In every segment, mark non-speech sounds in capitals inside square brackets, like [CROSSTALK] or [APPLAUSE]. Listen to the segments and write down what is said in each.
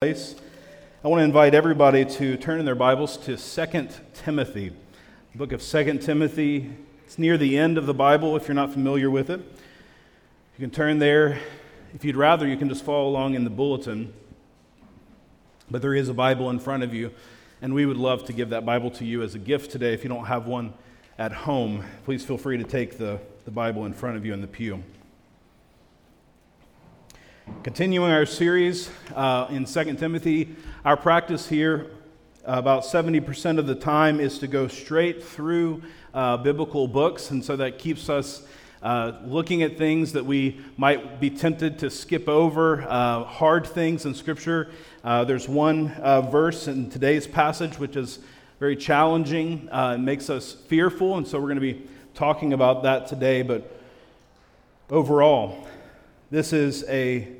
place. I want to invite everybody to turn in their Bibles to 2 Timothy. The book of 2 Timothy. It's near the end of the Bible if you're not familiar with it. You can turn there. If you'd rather, you can just follow along in the bulletin. But there is a Bible in front of you, and we would love to give that Bible to you as a gift today. If you don't have one at home, please feel free to take the, the Bible in front of you in the pew. Continuing our series uh, in 2 Timothy, our practice here uh, about 70% of the time is to go straight through uh, biblical books, and so that keeps us uh, looking at things that we might be tempted to skip over, uh, hard things in Scripture. Uh, there's one verse in today's passage which is very challenging, it makes us fearful, and so we're going to be talking about that today. But overall, this is a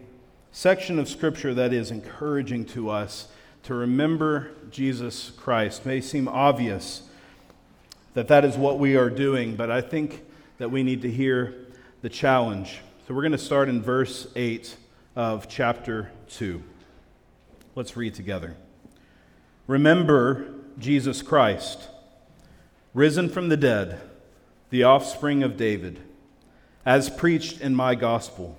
section of Scripture that is encouraging to us to remember Jesus Christ. May seem obvious that that is what we are doing, but I think that we need to hear the challenge. So we're going to start in verse 8 of chapter 2. Let's read together. Remember Jesus Christ, risen from the dead, the offspring of David, as preached in my gospel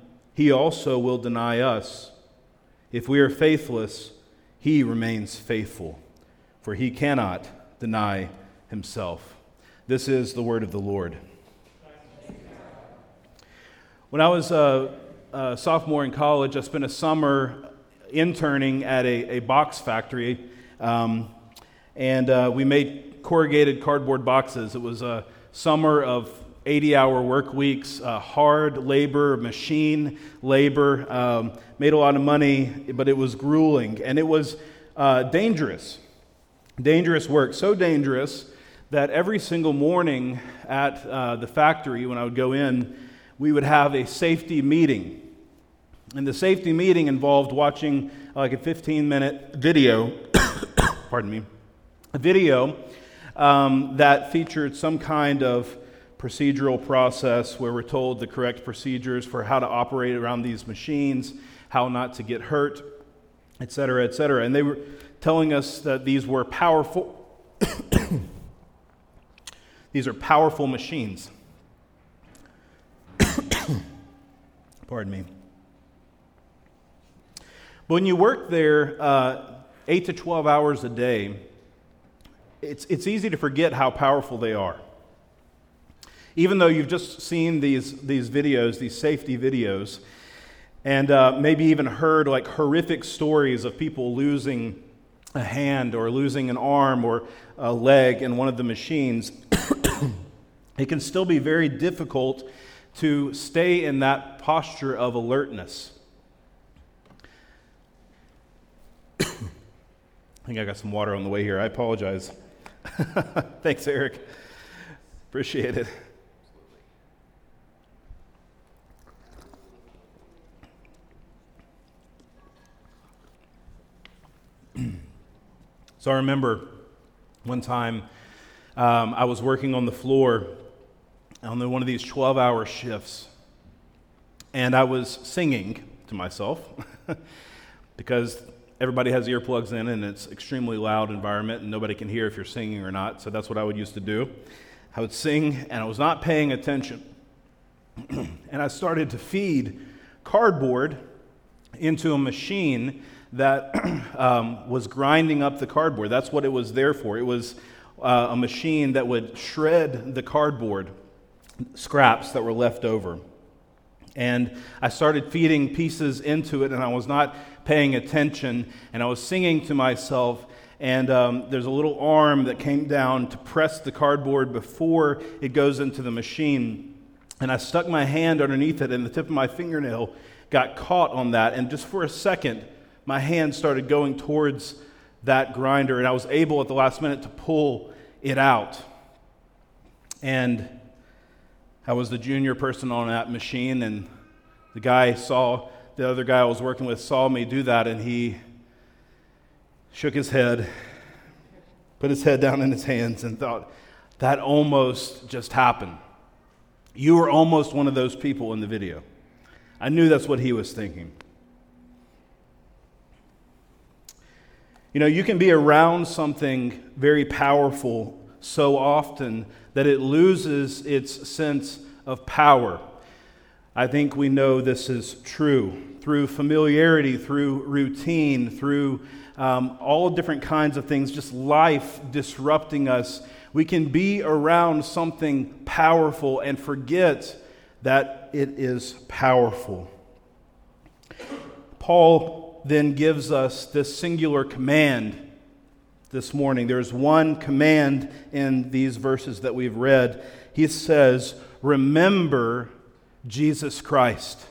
he also will deny us. If we are faithless, he remains faithful, for he cannot deny himself. This is the word of the Lord. When I was a, a sophomore in college, I spent a summer interning at a, a box factory, um, and uh, we made corrugated cardboard boxes. It was a summer of 80 hour work weeks, uh, hard labor, machine labor, um, made a lot of money, but it was grueling and it was uh, dangerous. Dangerous work, so dangerous that every single morning at uh, the factory, when I would go in, we would have a safety meeting. And the safety meeting involved watching like a 15 minute video, [COUGHS] pardon me, a video um, that featured some kind of procedural process where we're told the correct procedures for how to operate around these machines, how not to get hurt, et cetera, et cetera. And they were telling us that these were powerful. [COUGHS] these are powerful machines. [COUGHS] Pardon me. But when you work there uh, 8 to 12 hours a day, it's, it's easy to forget how powerful they are. Even though you've just seen these, these videos, these safety videos, and uh, maybe even heard like horrific stories of people losing a hand or losing an arm or a leg in one of the machines, [COUGHS] it can still be very difficult to stay in that posture of alertness. [COUGHS] I think I got some water on the way here. I apologize. [LAUGHS] Thanks, Eric. Appreciate it. So I remember one time um, I was working on the floor on one of these 12 hour shifts, and I was singing to myself [LAUGHS] because everybody has earplugs in and it's extremely loud environment and nobody can hear if you're singing or not. So that's what I would used to do. I would sing and I was not paying attention. [CLEARS THROAT] and I started to feed cardboard into a machine that [CLEARS THROAT] um, was grinding up the cardboard. That's what it was there for. It was uh, a machine that would shred the cardboard scraps that were left over. And I started feeding pieces into it, and I was not paying attention, and I was singing to myself. And um, there's a little arm that came down to press the cardboard before it goes into the machine. And I stuck my hand underneath it, and the tip of my fingernail got caught on that. And just for a second, my hand started going towards that grinder, and I was able at the last minute to pull it out. And I was the junior person on that machine, and the guy saw, the other guy I was working with saw me do that, and he shook his head, put his head down in his hands, and thought, that almost just happened. You were almost one of those people in the video. I knew that's what he was thinking. You know, you can be around something very powerful so often that it loses its sense of power. I think we know this is true through familiarity, through routine, through um, all different kinds of things, just life disrupting us. We can be around something powerful and forget that it is powerful. Paul then gives us this singular command this morning. There's one command in these verses that we've read. He says, Remember Jesus Christ.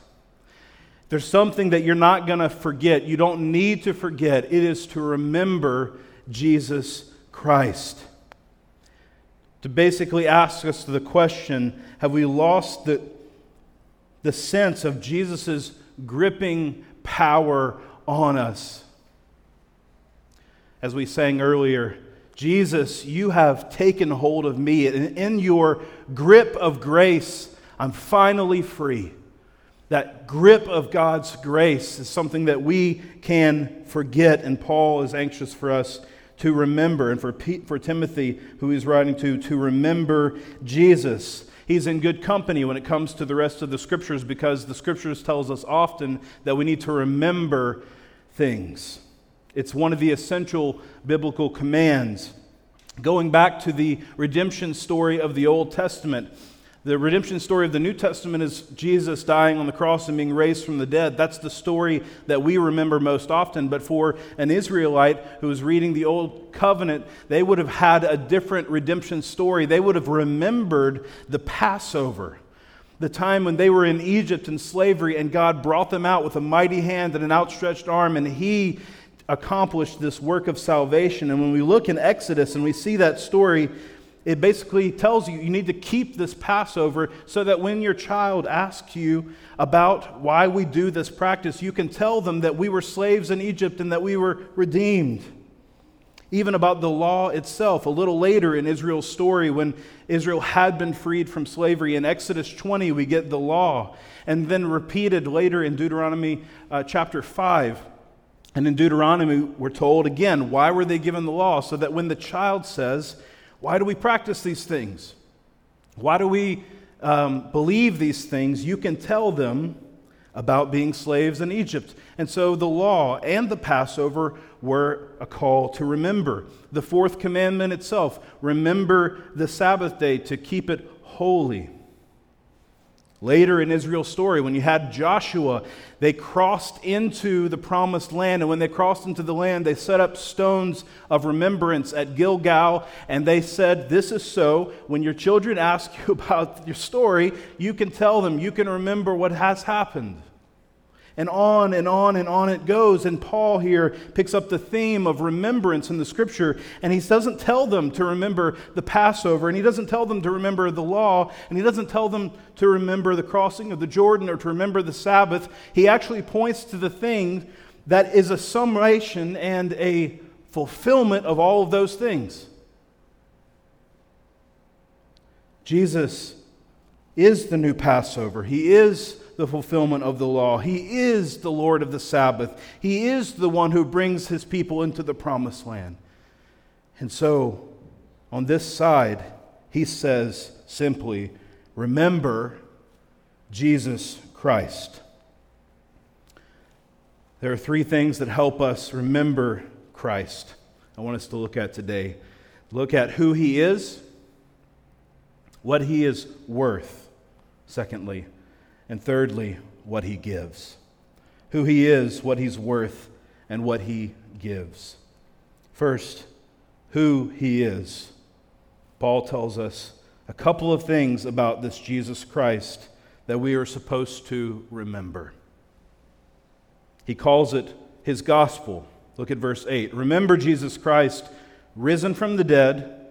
There's something that you're not going to forget. You don't need to forget. It is to remember Jesus Christ. To basically ask us the question have we lost the, the sense of Jesus' gripping power on us. As we sang earlier, Jesus, you have taken hold of me, and in your grip of grace, I'm finally free. That grip of God's grace is something that we can forget, and Paul is anxious for us to remember, and for, for Timothy, who he's writing to, to remember Jesus. He's in good company when it comes to the rest of the scriptures because the scriptures tells us often that we need to remember things. It's one of the essential biblical commands. Going back to the redemption story of the Old Testament, the redemption story of the New Testament is Jesus dying on the cross and being raised from the dead. That's the story that we remember most often. But for an Israelite who was reading the Old Covenant, they would have had a different redemption story. They would have remembered the Passover, the time when they were in Egypt in slavery and God brought them out with a mighty hand and an outstretched arm, and He accomplished this work of salvation. And when we look in Exodus and we see that story, it basically tells you you need to keep this Passover so that when your child asks you about why we do this practice, you can tell them that we were slaves in Egypt and that we were redeemed. Even about the law itself, a little later in Israel's story, when Israel had been freed from slavery, in Exodus 20, we get the law. And then repeated later in Deuteronomy uh, chapter 5. And in Deuteronomy, we're told again, why were they given the law? So that when the child says, why do we practice these things? Why do we um, believe these things? You can tell them about being slaves in Egypt. And so the law and the Passover were a call to remember. The fourth commandment itself remember the Sabbath day to keep it holy. Later in Israel's story, when you had Joshua, they crossed into the promised land. And when they crossed into the land, they set up stones of remembrance at Gilgal. And they said, This is so. When your children ask you [LAUGHS] about your story, you can tell them, you can remember what has happened. And on and on and on it goes. And Paul here picks up the theme of remembrance in the scripture. And he doesn't tell them to remember the Passover. And he doesn't tell them to remember the law. And he doesn't tell them to remember the crossing of the Jordan or to remember the Sabbath. He actually points to the thing that is a summation and a fulfillment of all of those things. Jesus is the new Passover. He is the fulfillment of the law. He is the Lord of the Sabbath. He is the one who brings his people into the promised land. And so, on this side, he says simply, Remember Jesus Christ. There are three things that help us remember Christ. I want us to look at today. Look at who he is, what he is worth, secondly, and thirdly, what he gives. Who he is, what he's worth, and what he gives. First, who he is. Paul tells us a couple of things about this Jesus Christ that we are supposed to remember. He calls it his gospel. Look at verse 8. Remember Jesus Christ, risen from the dead,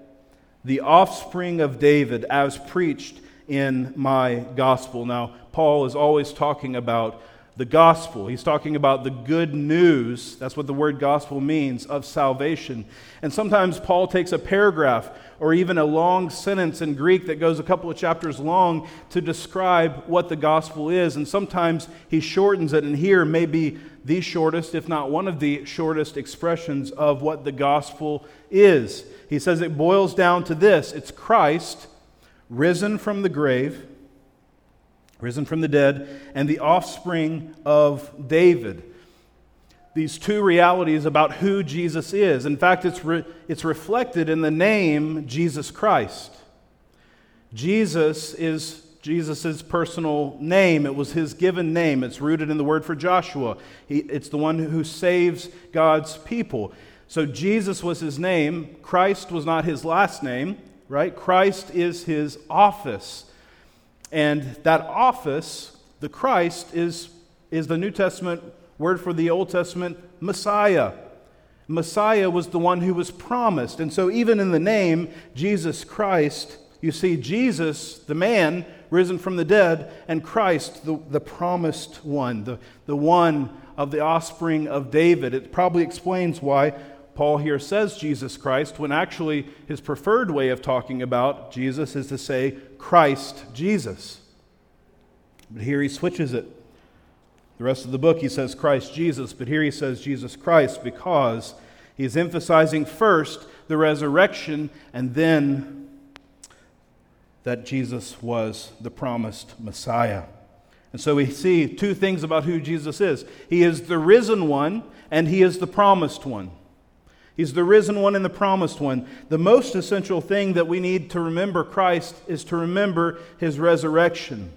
the offspring of David, as preached in my gospel. Now, Paul is always talking about the gospel. He's talking about the good news. That's what the word gospel means of salvation. And sometimes Paul takes a paragraph or even a long sentence in Greek that goes a couple of chapters long to describe what the gospel is. And sometimes he shortens it. And here may be the shortest, if not one of the shortest expressions of what the gospel is. He says it boils down to this it's Christ risen from the grave risen from the dead, and the offspring of David. These two realities about who Jesus is. In fact, it's, re- it's reflected in the name Jesus Christ. Jesus is Jesus' personal name. It was his given name. It's rooted in the word for Joshua. He, it's the one who saves God's people. So Jesus was his name. Christ was not his last name, right? Christ is his office. And that office, the Christ, is, is the New Testament word for the Old Testament Messiah. Messiah was the one who was promised. And so, even in the name, Jesus Christ, you see Jesus, the man risen from the dead, and Christ, the, the promised one, the, the one of the offspring of David. It probably explains why Paul here says Jesus Christ, when actually his preferred way of talking about Jesus is to say Christ Jesus. But here he switches it. The rest of the book he says Christ Jesus, but here he says Jesus Christ because he's emphasizing first the resurrection and then that Jesus was the promised Messiah. And so we see two things about who Jesus is He is the risen one, and He is the promised one. He's the risen one and the promised one. The most essential thing that we need to remember Christ is to remember his resurrection.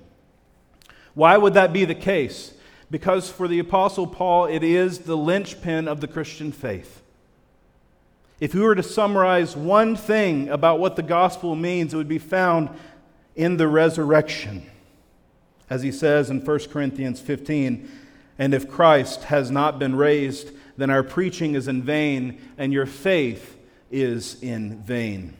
Why would that be the case? Because for the Apostle Paul, it is the linchpin of the Christian faith. If we were to summarize one thing about what the gospel means, it would be found in the resurrection. As he says in 1 Corinthians 15, and if Christ has not been raised, then our preaching is in vain and your faith is in vain.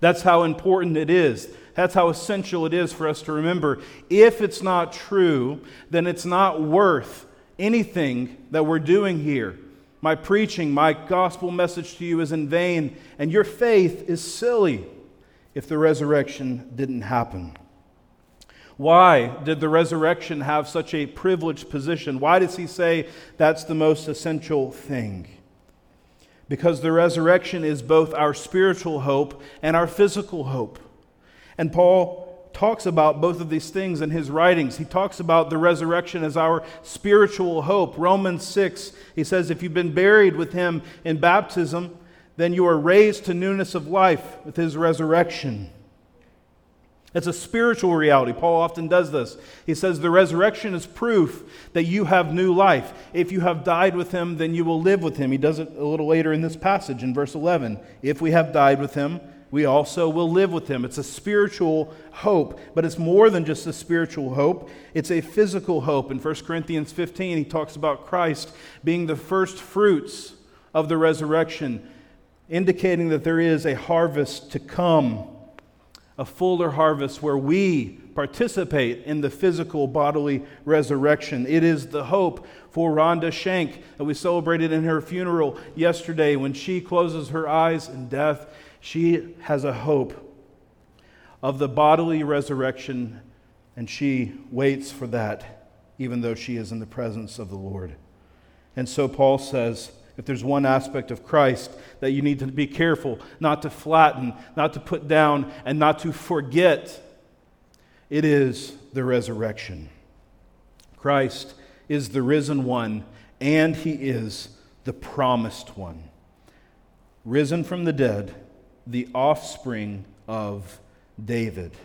That's how important it is. That's how essential it is for us to remember. If it's not true, then it's not worth anything that we're doing here. My preaching, my gospel message to you is in vain, and your faith is silly if the resurrection didn't happen. Why did the resurrection have such a privileged position? Why does he say that's the most essential thing? Because the resurrection is both our spiritual hope and our physical hope. And Paul talks about both of these things in his writings. He talks about the resurrection as our spiritual hope. Romans 6, he says, If you've been buried with him in baptism, then you are raised to newness of life with his resurrection. It's a spiritual reality. Paul often does this. He says the resurrection is proof that you have new life. If you have died with him, then you will live with him. He does it a little later in this passage in verse 11. If we have died with him, we also will live with him. It's a spiritual hope, but it's more than just a spiritual hope. It's a physical hope. In 1 Corinthians 15, he talks about Christ being the first fruits of the resurrection, indicating that there is a harvest to come a fuller harvest where we participate in the physical bodily resurrection. It is the hope for Rhonda Shank that we celebrated in her funeral yesterday. When she closes her eyes in death, she has a hope of the bodily resurrection, and she waits for that, even though she is in the presence of the Lord. And so Paul says, if there's one aspect of Christ that you need to be careful not to flatten, not to put down, and not to forget, it is the resurrection. Christ is the risen one, and he is the promised one. Risen from the dead, the offspring of David.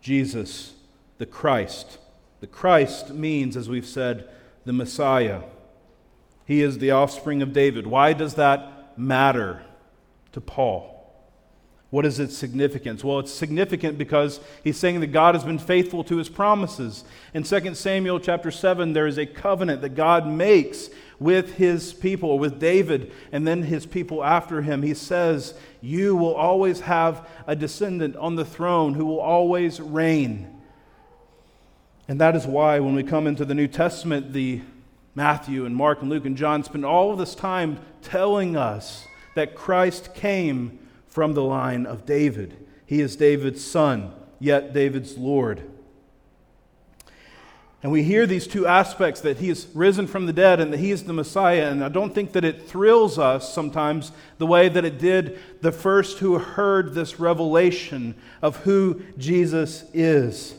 Jesus, the Christ. The Christ means, as we've said, the Messiah. He is the offspring of David. Why does that matter to Paul? What is its significance? Well, it's significant because he's saying that God has been faithful to his promises. In 2 Samuel chapter 7, there is a covenant that God makes with his people, with David, and then his people after him. He says, You will always have a descendant on the throne who will always reign. And that is why when we come into the New Testament, the Matthew and Mark and Luke and John spend all of this time telling us that Christ came from the line of David. He is David's son, yet David's Lord. And we hear these two aspects that he is risen from the dead and that he is the Messiah. And I don't think that it thrills us sometimes the way that it did the first who heard this revelation of who Jesus is.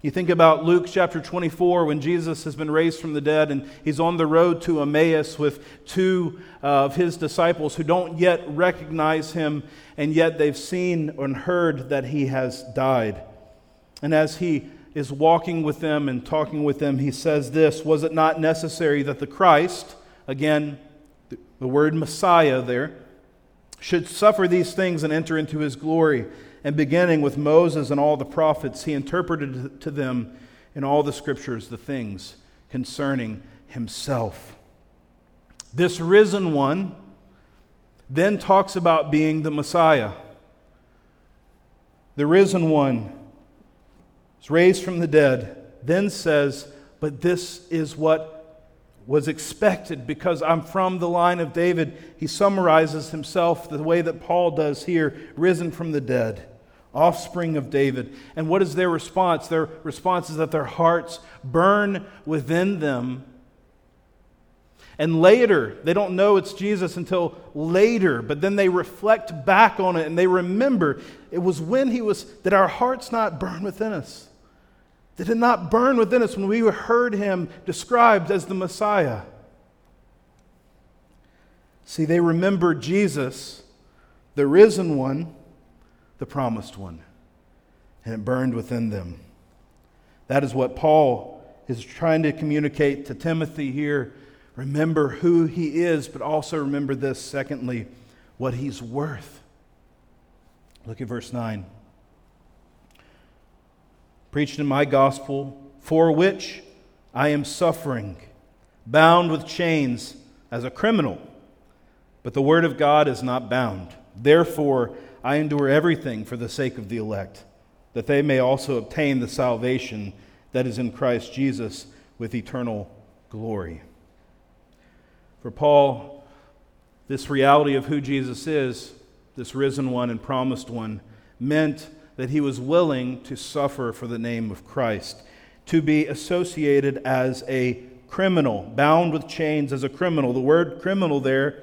You think about Luke chapter 24 when Jesus has been raised from the dead and he's on the road to Emmaus with two of his disciples who don't yet recognize him, and yet they've seen and heard that he has died. And as he is walking with them and talking with them, he says this Was it not necessary that the Christ, again, the word Messiah there, should suffer these things and enter into his glory? And beginning with Moses and all the prophets, he interpreted to them in all the scriptures the things concerning himself. This risen one then talks about being the Messiah. The risen one is raised from the dead, then says, But this is what was expected because I'm from the line of David. He summarizes himself the way that Paul does here risen from the dead offspring of David. And what is their response? Their response is that their hearts burn within them. And later, they don't know it's Jesus until later, but then they reflect back on it and they remember it was when he was, that our hearts not burn within us. Did it not burn within us when we heard him described as the Messiah? See, they remember Jesus, the risen one, the promised one, and it burned within them. That is what Paul is trying to communicate to Timothy here. Remember who he is, but also remember this, secondly, what he's worth. Look at verse 9. Preached in my gospel, for which I am suffering, bound with chains as a criminal. But the word of God is not bound. Therefore, I endure everything for the sake of the elect, that they may also obtain the salvation that is in Christ Jesus with eternal glory. For Paul, this reality of who Jesus is, this risen one and promised one, meant that he was willing to suffer for the name of Christ, to be associated as a criminal, bound with chains as a criminal. The word criminal there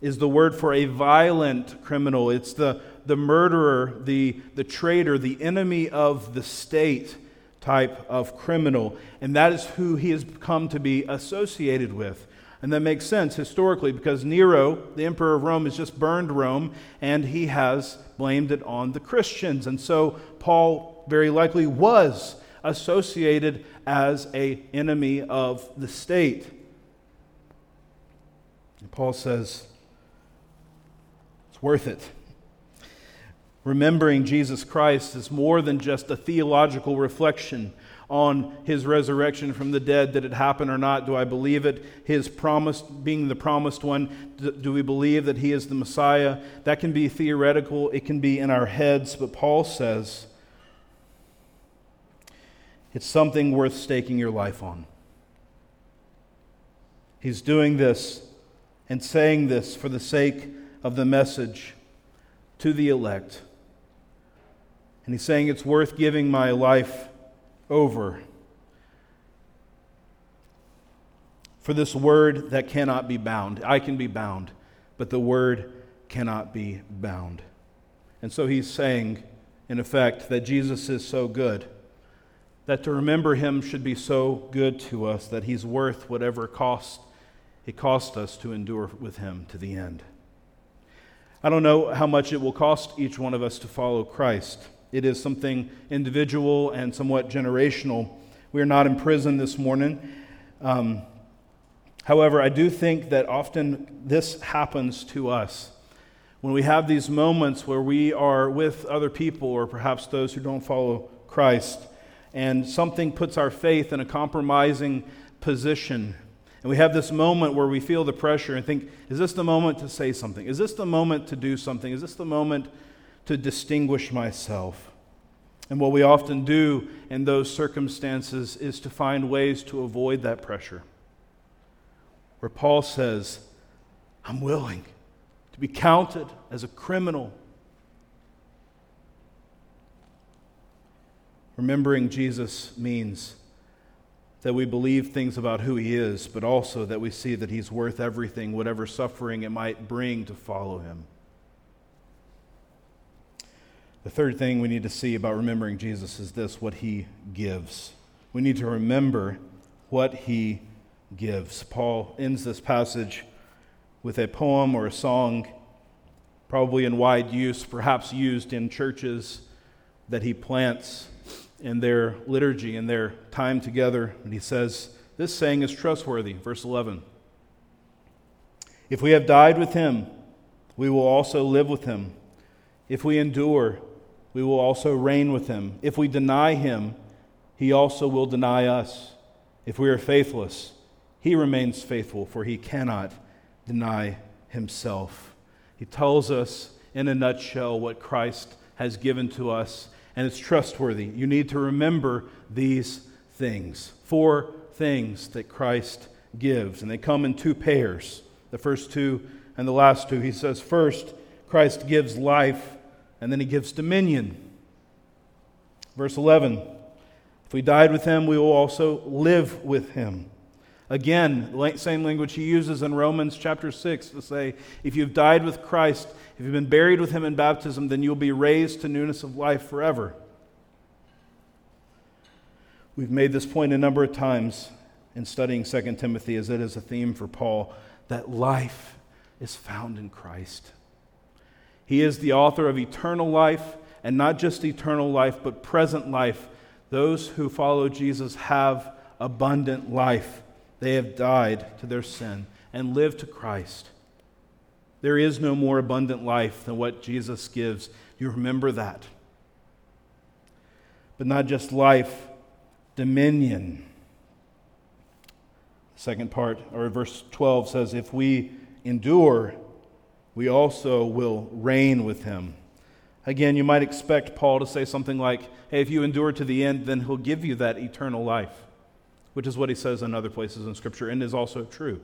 is the word for a violent criminal. It's the, the murderer, the, the traitor, the enemy of the state type of criminal. And that is who he has come to be associated with. And that makes sense historically because Nero, the emperor of Rome, has just burned Rome and he has blamed it on the Christians. And so Paul very likely was associated as a enemy of the state. And Paul says, it's worth it. Remembering Jesus Christ is more than just a theological reflection on his resurrection from the dead. Did it happen or not? Do I believe it? His promise, being the promised one, do we believe that he is the Messiah? That can be theoretical, it can be in our heads, but Paul says it's something worth staking your life on. He's doing this and saying this for the sake of the message to the elect. And he's saying it's worth giving my life over for this word that cannot be bound. I can be bound, but the word cannot be bound. And so he's saying, in effect, that Jesus is so good, that to remember him should be so good to us that he's worth whatever cost it cost us to endure with him to the end. I don't know how much it will cost each one of us to follow Christ. It is something individual and somewhat generational. We are not in prison this morning. Um, however, I do think that often this happens to us. When we have these moments where we are with other people or perhaps those who don't follow Christ, and something puts our faith in a compromising position, and we have this moment where we feel the pressure and think, is this the moment to say something? Is this the moment to do something? Is this the moment to distinguish myself? And what we often do in those circumstances is to find ways to avoid that pressure. Where Paul says, I'm willing to be counted as a criminal. Remembering Jesus means that we believe things about who he is, but also that we see that he's worth everything, whatever suffering it might bring to follow him. The third thing we need to see about remembering Jesus is this what he gives. We need to remember what he gives. Paul ends this passage with a poem or a song, probably in wide use, perhaps used in churches that he plants in their liturgy, in their time together. And he says, This saying is trustworthy. Verse 11. If we have died with him, we will also live with him. If we endure, we will also reign with him. If we deny him, he also will deny us. If we are faithless, he remains faithful, for he cannot deny himself. He tells us in a nutshell what Christ has given to us, and it's trustworthy. You need to remember these things. Four things that Christ gives, and they come in two pairs the first two and the last two. He says, first, Christ gives life, and then he gives dominion. Verse 11 If we died with him, we will also live with him. Again, the same language he uses in Romans chapter 6 to say, if you've died with Christ, if you've been buried with him in baptism, then you'll be raised to newness of life forever. We've made this point a number of times in studying 2 Timothy, as it is a theme for Paul, that life is found in Christ. He is the author of eternal life, and not just eternal life, but present life. Those who follow Jesus have abundant life. They have died to their sin and lived to Christ. There is no more abundant life than what Jesus gives. You remember that. But not just life, dominion. second part, or verse 12 says, If we endure, we also will reign with him. Again, you might expect Paul to say something like, Hey, if you endure to the end, then he'll give you that eternal life which is what he says in other places in Scripture and is also true.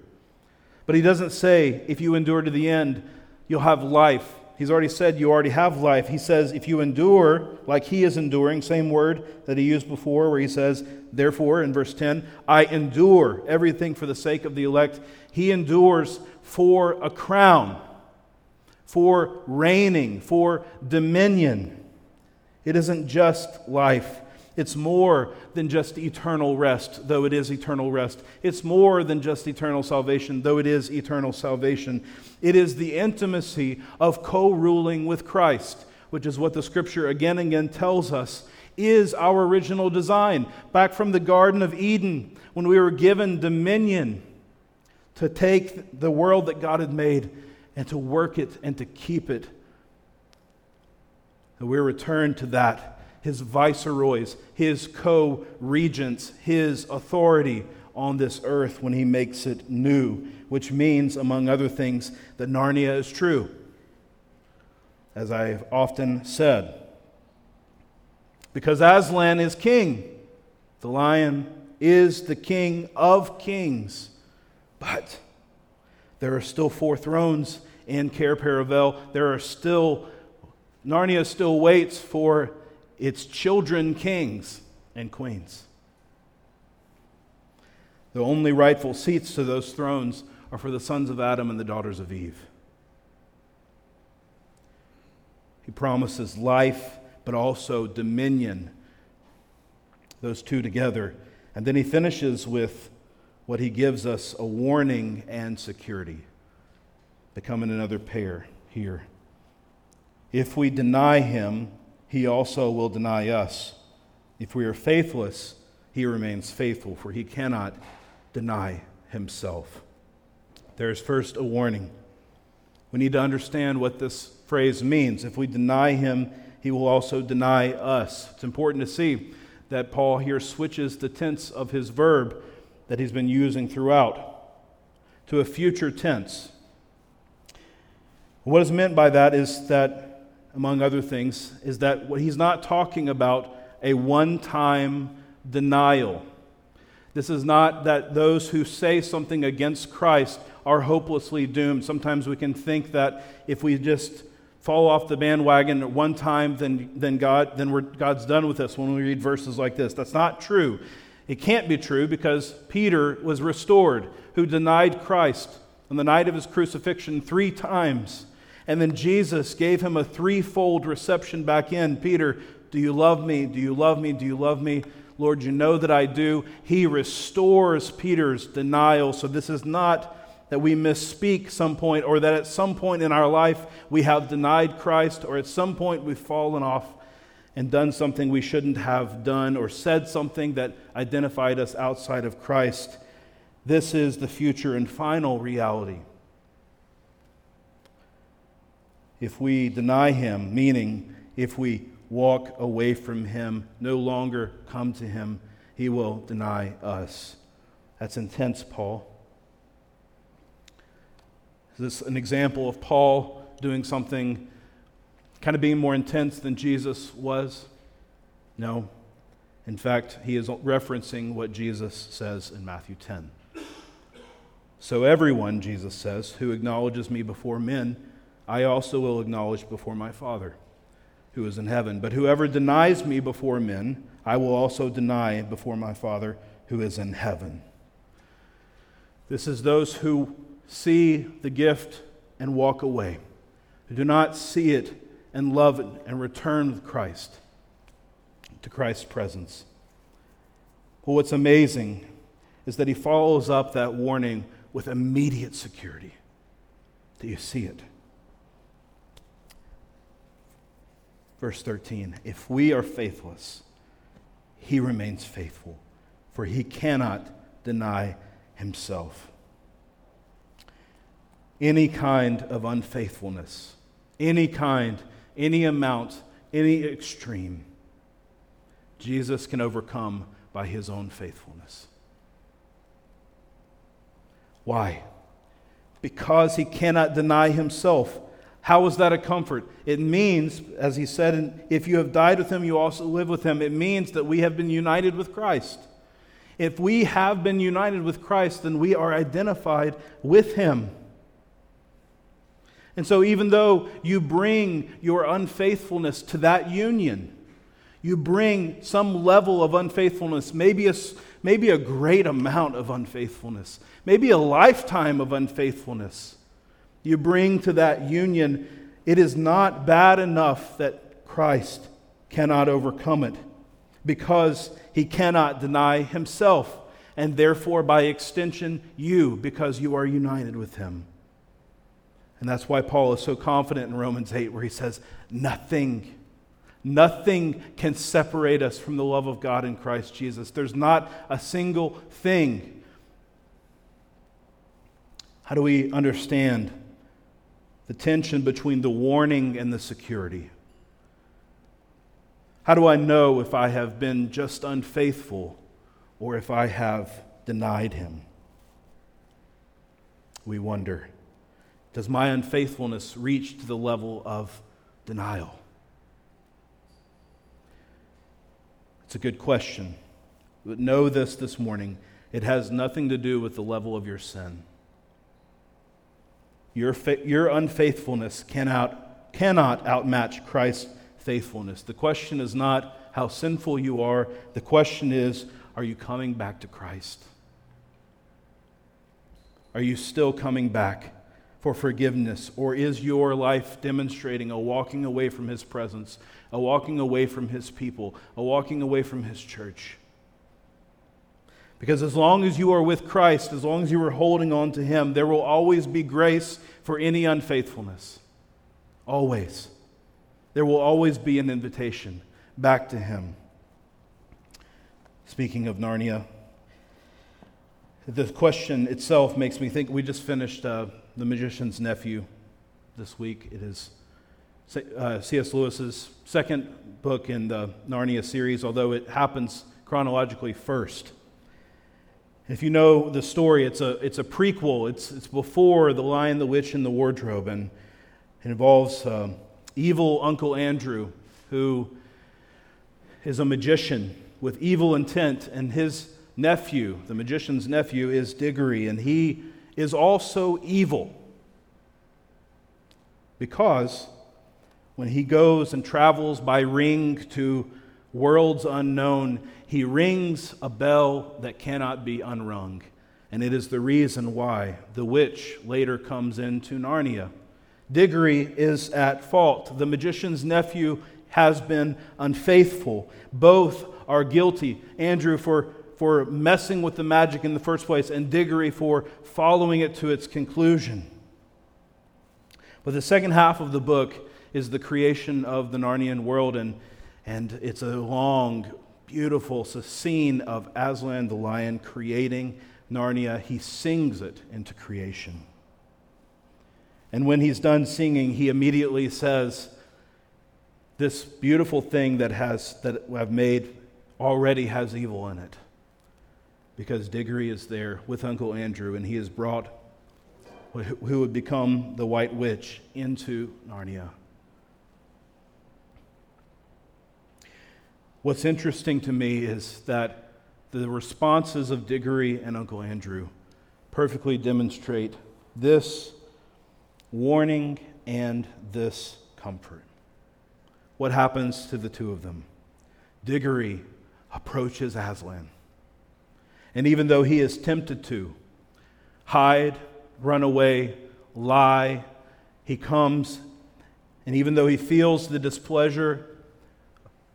But he doesn't say, if you endure to the end, you'll have life. He's already said you already have life. He says, if you endure like he is enduring, same word that he used before, where he says, therefore, in verse 10, I endure everything for the sake of the elect. He endures for a crown, for reigning, for dominion. It isn't just life, it's more than just eternal rest, though it is eternal rest. It's more than just eternal salvation, though it is eternal salvation. It is the intimacy of co ruling with Christ, which is what the scripture again and again tells us is our original design. Back from the Garden of Eden, when we were given dominion to take the world that God had made and to work it and to keep it. And we're returned to that his viceroys, his co regents, his authority on this earth when he makes it new, which means, among other things, that Narnia is true, as I've often said. Because Aslan is king, the lion is the king of kings. But there are still four thrones in Cair Paravel. There are still, Narnia still waits for its children kings and queens. The only rightful seats to those thrones are for the sons of Adam and the daughters of Eve. He promises life, but also dominion, those two together. And then he finishes with what he gives us a warning and security. In another pair here. If we deny him, he also will deny us. If we are faithless, he remains faithful, for he cannot deny himself. There is first a warning. We need to understand what this phrase means. If we deny him, he will also deny us. It's important to see that Paul here switches the tense of his verb that he's been using throughout to a future tense. What is meant by that is that, among other things, is that what he's not talking about a one time denial. This is not that those who say something against Christ are hopelessly doomed. Sometimes we can think that if we just fall off the bandwagon at one time, then, then, God, then God's done with us when we read verses like this. That's not true. It can't be true because Peter was restored, who denied Christ on the night of his crucifixion three times. And then Jesus gave him a threefold reception back in. Peter, do you love me? Do you love me? Do you love me? Lord, you know that I do. He restores Peter's denial. So this is not that we misspeak some point or that at some point in our life we have denied Christ or at some point we've fallen off and done something we shouldn't have done or said something that identified us outside of Christ. This is the future and final reality. If we deny Him, meaning if we walk away from Him, no longer come to Him, He will deny us. That's intense, Paul. This Is an example of Paul doing something kind of being more intense than Jesus was? No. In fact, he is referencing what Jesus says in Matthew 10. So, everyone, Jesus says, who acknowledges me before men, I also will acknowledge before my Father who is in heaven. But whoever denies me before men, I will also deny before my Father who is in heaven. This is those who see the gift and walk away, who do not see it and love it and return with Christ to Christ's presence. Well, what's amazing is that he follows up that warning with immediate security. Do you see it? Verse 13 If we are faithless, he remains faithful, for he cannot deny himself. Any kind of unfaithfulness, any kind any amount, any extreme, Jesus can overcome by his own faithfulness. Why? Because he cannot deny himself. How is that a comfort? It means, as he said, if you have died with him, you also live with him. It means that we have been united with Christ. If we have been united with Christ, then we are identified with him. And so, even though you bring your unfaithfulness to that union, you bring some level of unfaithfulness, maybe a, maybe a great amount of unfaithfulness, maybe a lifetime of unfaithfulness, you bring to that union, it is not bad enough that Christ cannot overcome it because he cannot deny himself, and therefore, by extension, you, because you are united with him. And that's why Paul is so confident in Romans 8, where he says, Nothing, nothing can separate us from the love of God in Christ Jesus. There's not a single thing. How do we understand the tension between the warning and the security? How do I know if I have been just unfaithful or if I have denied him? We wonder. Does my unfaithfulness reach to the level of denial? It's a good question. But know this this morning it has nothing to do with the level of your sin. Your, fa- your unfaithfulness cannot, cannot outmatch Christ's faithfulness. The question is not how sinful you are, the question is are you coming back to Christ? Are you still coming back? for forgiveness? Or is your life demonstrating a walking away from His presence, a walking away from His people, a walking away from His church? Because as long as you are with Christ, as long as you are holding on to Him, there will always be grace for any unfaithfulness. Always. There will always be an invitation back to Him. Speaking of Narnia, the question itself makes me think we just finished uh, The Magician's Nephew. this week. It is uh, C.S. Lewis's second book in the Narnia series, although it happens chronologically first. If you know the story, it's a, it's a prequel. It's, it's before The Lion, the Witch, and the Wardrobe, and it involves um, evil Uncle Andrew, who is a magician with evil intent, and his nephew, the magician's nephew, is Diggory, and he is also evil because when he goes and travels by ring to worlds unknown, he rings a bell that cannot be unrung. And it is the reason why the witch later comes into Narnia. Diggory is at fault. The magician's nephew has been unfaithful. Both are guilty. Andrew for, for messing with the magic in the first place, and Diggory for following it to its conclusion. But the second half of the book is the creation of the Narnian world, and, and it's a long, beautiful scene of Aslan the lion creating Narnia. He sings it into creation. And when he's done singing, he immediately says, This beautiful thing that, has, that I've made already has evil in it. Because Diggory is there with Uncle Andrew, and he has brought who would become the White Witch into Narnia. What's interesting to me is that the responses of Diggory and Uncle Andrew perfectly demonstrate this warning and this comfort. What happens to the two of them? Diggory approaches Aslan. And even though he is tempted to hide, run away, lie, he comes, and even though he feels the displeasure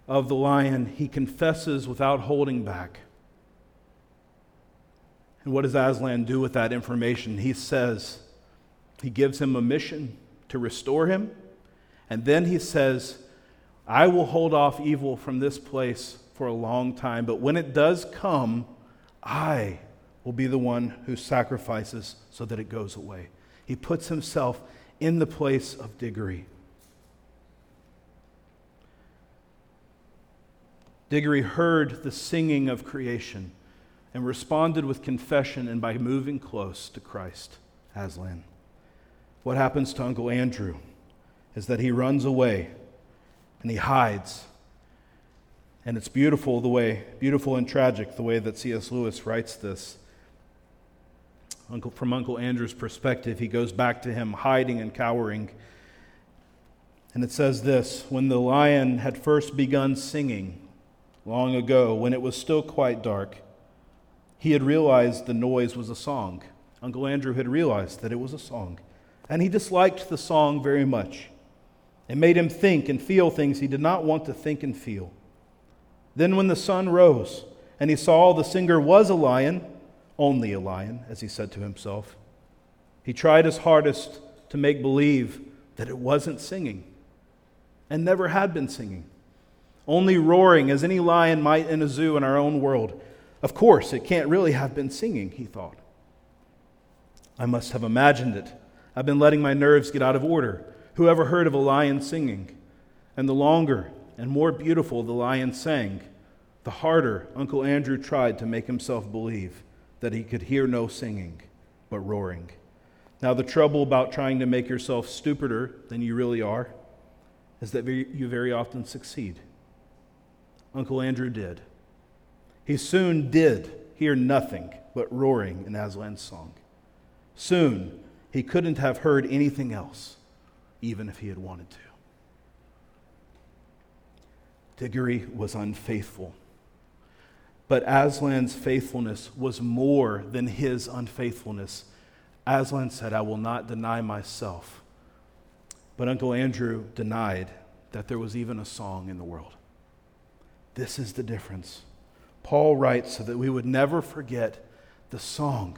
of the lion, he confesses without holding back. And what does Aslan do with that information? He says, he gives him a mission to restore him. And then he says, I will hold off evil from this place for a long time, but when it does come, I will be the one who sacrifices so that it goes away. He puts himself in the place of Diggory. Diggory heard the singing of creation and responded with confession and by moving close to Christ, Aslan. What happens to Uncle Andrew is that he runs away and he hides. And it's beautiful the way, beautiful and tragic the way that C.S. Lewis writes this. Uncle, from Uncle Andrew's perspective, he goes back to him hiding and cowering. And it says this When the lion had first begun singing, long ago, when it was still quite dark, he had realized the noise was a song. Uncle Andrew had realized that it was a song. And he disliked the song very much. It made him think and feel things he did not want to think and feel. Then, when the sun rose and he saw the singer was a lion, only a lion, as he said to himself, he tried his hardest to make believe that it wasn't singing and never had been singing only roaring as any lion might in a zoo in our own world. Of course, it can't really have been singing, he thought. I must have imagined it. I've been letting my nerves get out of order. Who ever heard of a lion singing? And the longer and more beautiful the lion sang, the harder Uncle Andrew tried to make himself believe that he could hear no singing, but roaring. Now, the trouble about trying to make yourself stupider than you really are is that you very often succeed. Uncle Andrew did. He soon did hear nothing but roaring in Aslan's song. Soon, he couldn't have heard anything else, even if he had wanted to. Diggory was unfaithful. But Aslan's faithfulness was more than his unfaithfulness. Aslan said, I will not deny myself. But Uncle Andrew denied that there was even a song in the world. This is the difference. Paul writes so that we would never forget the song.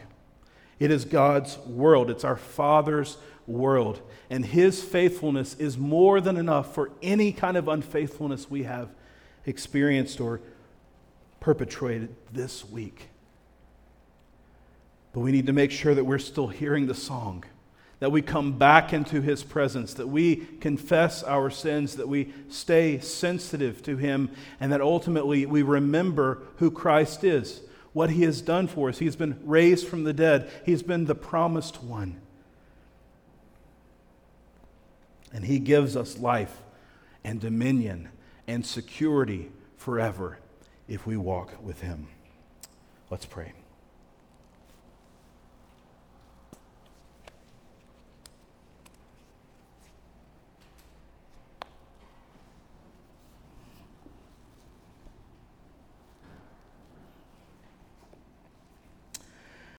It is God's world, it's our Father's world. And His faithfulness is more than enough for any kind of unfaithfulness we have experienced or perpetrated this week. But we need to make sure that we're still hearing the song, that we come back into his presence, that we confess our sins, that we stay sensitive to him, and that ultimately we remember who Christ is, what he has done for us. He's been raised from the dead, he's been the promised one. And he gives us life and dominion and security forever if we walk with him. Let's pray.